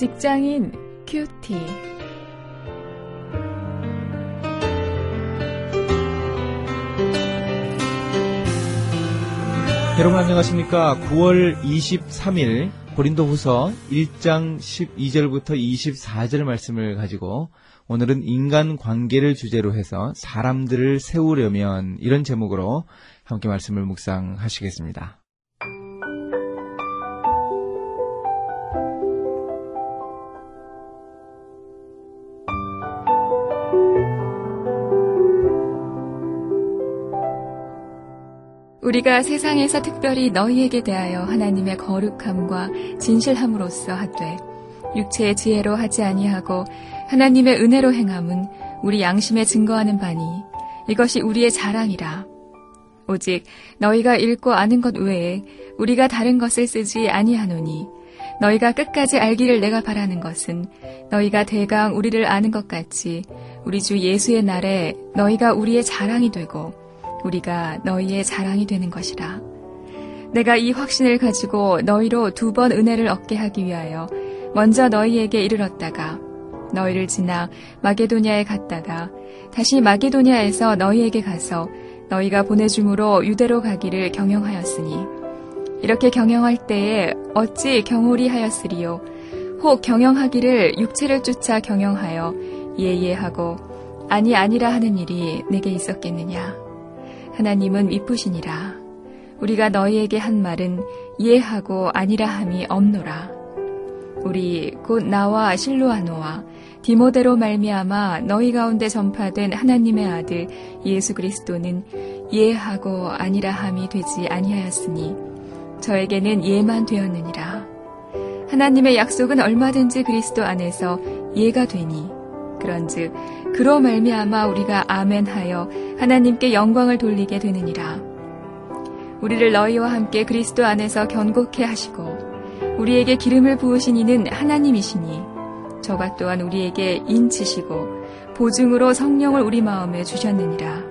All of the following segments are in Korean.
직장인 큐티. 여러분 안녕하십니까? 9월 23일 고린도 후서 1장 12절부터 24절 말씀을 가지고 오늘은 인간 관계를 주제로 해서 사람들을 세우려면 이런 제목으로 함께 말씀을 묵상하시겠습니다. 우리가 세상에서 특별히 너희에게 대하여 하나님의 거룩함과 진실함으로써 하되 육체의 지혜로 하지 아니하고 하나님의 은혜로 행함은 우리 양심에 증거하는 바니 이것이 우리의 자랑이라. 오직 너희가 읽고 아는 것 외에 우리가 다른 것을 쓰지 아니하노니 너희가 끝까지 알기를 내가 바라는 것은 너희가 대강 우리를 아는 것 같이 우리 주 예수의 날에 너희가 우리의 자랑이 되고 우리가 너희의 자랑이 되는 것이라. 내가 이 확신을 가지고 너희로 두 번 은혜를 얻게 하기 위하여 먼저 너희에게 이르렀다가 너희를 지나 마게도냐에 갔다가 다시 마게도냐에서 너희에게 가서 너희가 보내줌으로 유대로 가기를 경영하였으니 이렇게 경영할 때에 어찌 경홀히 하였으리요 혹 경영하기를 육체를 쫓아 경영하여 예예하고 아니 아니라 하는 일이 내게 있었겠느냐 하나님은 미쁘시니라. 우리가 너희에게 한 말은 예하고 아니라 함이 없노라. 우리 곧 나와 실로아노와 디모데로 말미암아 너희 가운데 전파된 하나님의 아들 예수 그리스도는 예하고 아니라 함이 되지 아니하였으니 저에게는 예만 되었느니라. 하나님의 약속은 얼마든지 그리스도 안에서 예가 되니 그런즉 그로 말미암아 우리가 아멘하여 하나님께 영광을 돌리게 되느니라 우리를 너희와 함께 그리스도 안에서 견고케 하시고 우리에게 기름을 부으신 이는 하나님이시니 저가 또한 우리에게 인치시고 보증으로 성령을 우리 마음에 주셨느니라.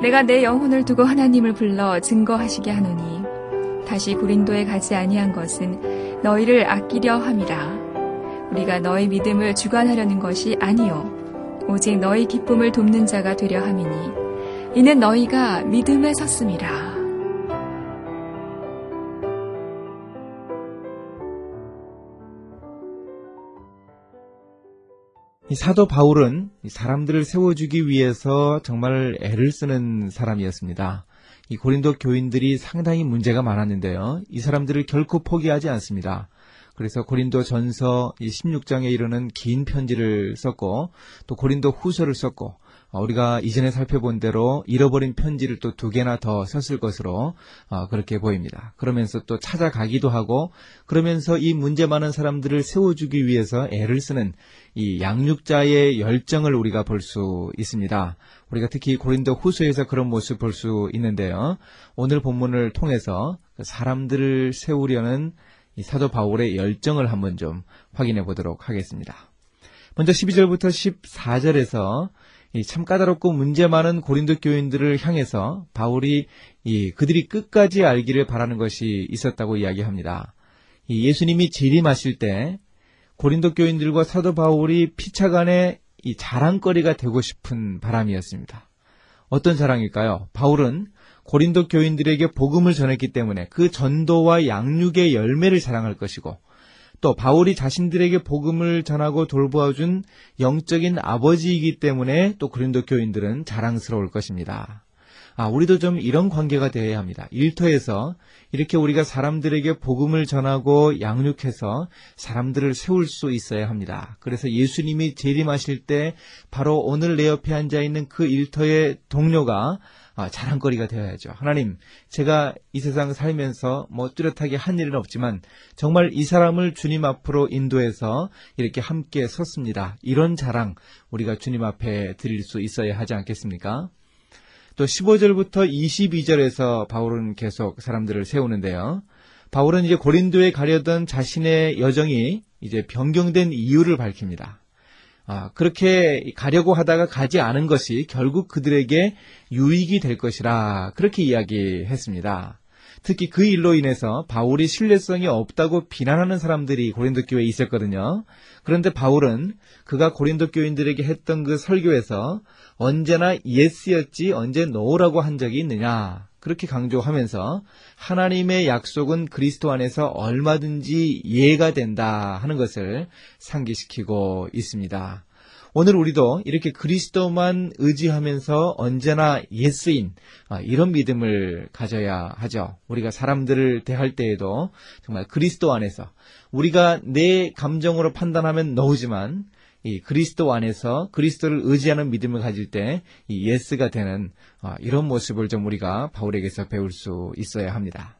내가 내 영혼을 두고 하나님을 불러 증거하시게 하노니 다시 고린도에 가지 아니한 것은 너희를 아끼려 함이라. 우리가 너희 믿음을 주관하려는 것이 아니요 오직 너희 기쁨을 돕는 자가 되려 함이니 이는 너희가 믿음에 섰음이라. 이 사도 바울은 사람들을 세워주기 위해서 정말 애를 쓰는 사람이었습니다. 이 고린도 교인들이 상당히 문제가 많았는데요. 이 사람들을 결코 포기하지 않습니다. 그래서 고린도 전서 16장에 이르는 긴 편지를 썼고 또 고린도 후서를 썼고 우리가 이전에 살펴본 대로 잃어버린 편지를 또 두 개나 더 썼을 것으로 그렇게 보입니다. 그러면서 또 찾아가기도 하고 그러면서 이 문제 많은 사람들을 세워주기 위해서 애를 쓰는 이 양육자의 열정을 우리가 볼 수 있습니다. 우리가 특히 고린도 후서에서 그런 모습 볼 수 있는데요. 오늘 본문을 통해서 사람들을 세우려는 사도 바울의 열정을 한번 좀 확인해 보도록 하겠습니다. 먼저 12절부터 14절에서 참 까다롭고 문제 많은 고린도 교인들을 향해서 바울이 그들이 끝까지 알기를 바라는 것이 있었다고 이야기합니다. 예수님이 재림하실 때 고린도 교인들과 사도 바울이 피차간에 자랑거리가 되고 싶은 바람이었습니다. 어떤 자랑일까요? 바울은 고린도 교인들에게 복음을 전했기 때문에 그 전도와 양육의 열매를 자랑할 것이고 또 바울이 자신들에게 복음을 전하고 돌보아준 영적인 아버지이기 때문에 또 고린도 교인들은 자랑스러울 것입니다. 아, 우리도 좀 이런 관계가 되어야 합니다. 일터에서 이렇게 우리가 사람들에게 복음을 전하고 양육해서 사람들을 세울 수 있어야 합니다. 그래서 예수님이 재림하실 때 바로 오늘 내 옆에 앉아 있는 그 일터의 동료가 자랑거리가 되어야죠. 하나님, 제가 이 세상 살면서 뭐 뚜렷하게 한 일은 없지만 정말 이 사람을 주님 앞으로 인도해서 이렇게 함께 섰습니다. 이런 자랑 우리가 주님 앞에 드릴 수 있어야 하지 않겠습니까? 또 15절부터 22절에서 바울은 계속 사람들을 세우는데요. 바울은 이제 고린도에 가려던 자신의 여정이 이제 변경된 이유를 밝힙니다. 아, 그렇게 가려고 하다가 가지 않은 것이 결국 그들에게 유익이 될 것이라 그렇게 이야기했습니다. 특히 그 일로 인해서 바울이 신뢰성이 없다고 비난하는 사람들이 고린도 교회에 있었거든요. 그런데 바울은 그가 고린도 교인들에게 했던 그 설교에서 언제나 yes였지 언제 no라고 한 적이 있느냐. 그렇게 강조하면서 하나님의 약속은 그리스도 안에서 얼마든지 예가 된다 하는 것을 상기시키고 있습니다. 오늘 우리도 이렇게 그리스도만 의지하면서 언제나 yes인 아, 이런 믿음을 가져야 하죠. 우리가 사람들을 대할 때에도 정말 그리스도 안에서 우리가 내 감정으로 판단하면 no지만 이 그리스도 안에서 그리스도를 의지하는 믿음을 가질 때 이 yes가 되는 아, 이런 모습을 좀 우리가 바울에게서 배울 수 있어야 합니다.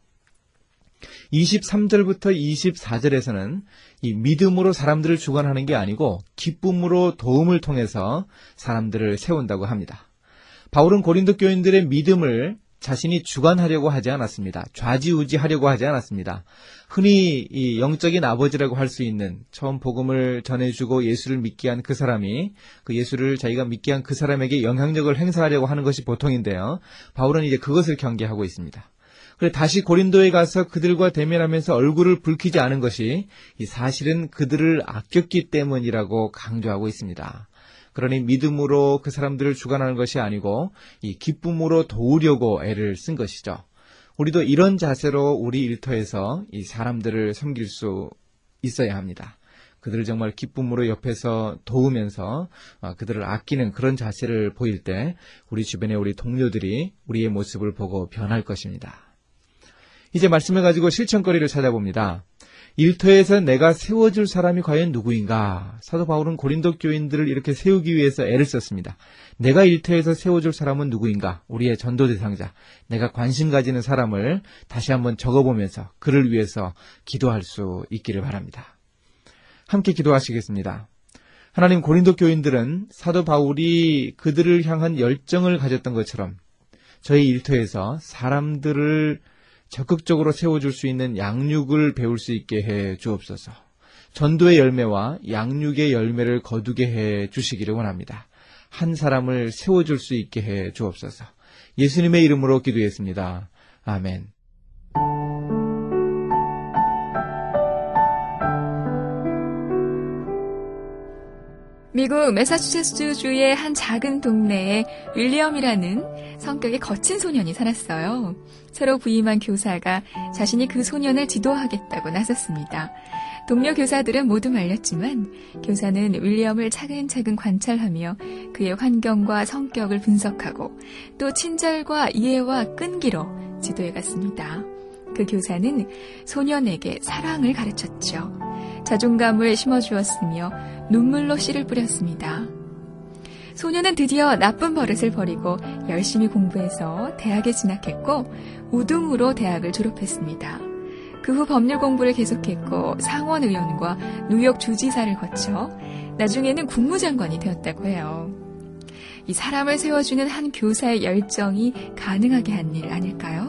23절부터 24절에서는 이 믿음으로 사람들을 주관하는 게 아니고 기쁨으로 도움을 통해서 사람들을 세운다고 합니다. 바울은 고린도 교인들의 믿음을 자신이 주관하려고 하지 않았습니다. 좌지우지하려고 하지 않았습니다. 흔히 이 영적인 아버지라고 할 수 있는 처음 복음을 전해주고 예수를 믿게 한 그 사람이 그 예수를 자기가 믿게 한 그 사람에게 영향력을 행사하려고 하는 것이 보통인데요. 바울은 이제 그것을 경계하고 있습니다. 그래 다시 고린도에 가서 그들과 대면하면서 얼굴을 붉히지 않은 것이 사실은 그들을 아꼈기 때문이라고 강조하고 있습니다. 그러니 믿음으로 그 사람들을 주관하는 것이 아니고 이 기쁨으로 도우려고 애를 쓴 것이죠. 우리도 이런 자세로 우리 일터에서 이 사람들을 섬길 수 있어야 합니다. 그들을 정말 기쁨으로 옆에서 도우면서 아, 그들을 아끼는 그런 자세를 보일 때 우리 주변의 우리 동료들이 우리의 모습을 보고 변할 것입니다. 이제 말씀을 가지고 실천거리를 찾아봅니다. 일터에서 내가 세워줄 사람이 과연 누구인가? 사도 바울은 고린도 교인들을 이렇게 세우기 위해서 애를 썼습니다. 내가 일터에서 세워줄 사람은 누구인가? 우리의 전도 대상자, 내가 관심 가지는 사람을 다시 한번 적어보면서 그를 위해서 기도할 수 있기를 바랍니다. 함께 기도하시겠습니다. 하나님 고린도 교인들은 사도 바울이 그들을 향한 열정을 가졌던 것처럼 저희 일터에서 사람들을 적극적으로 세워줄 수 있는 양육을 배울 수 있게 해 주옵소서. 전도의 열매와 양육의 열매를 거두게 해 주시기를 원합니다. 한 사람을 세워줄 수 있게 해 주옵소서. 예수님의 이름으로 기도했습니다. 아멘. 미국 매사추세츠주의 한 작은 동네에 윌리엄이라는 성격이 거친 소년이 살았어요. 새로 부임한 교사가 자신이 그 소년을 지도하겠다고 나섰습니다. 동료 교사들은 모두 말렸지만 교사는 윌리엄을 차근차근 관찰하며 그의 환경과 성격을 분석하고 또 친절과 이해와 끈기로 지도해 갔습니다. 그 교사는 소년에게 사랑을 가르쳤죠. 자존감을 심어주었으며 눈물로 씨를 뿌렸습니다. 소녀는 드디어 나쁜 버릇을 버리고 열심히 공부해서 대학에 진학했고 우등으로 대학을 졸업했습니다. 그 후 법률 공부를 계속했고 상원 의원과 뉴욕 주지사를 거쳐 나중에는 국무장관이 되었다고 해요. 이 사람을 세워주는 한 교사의 열정이 가능하게 한 일 아닐까요?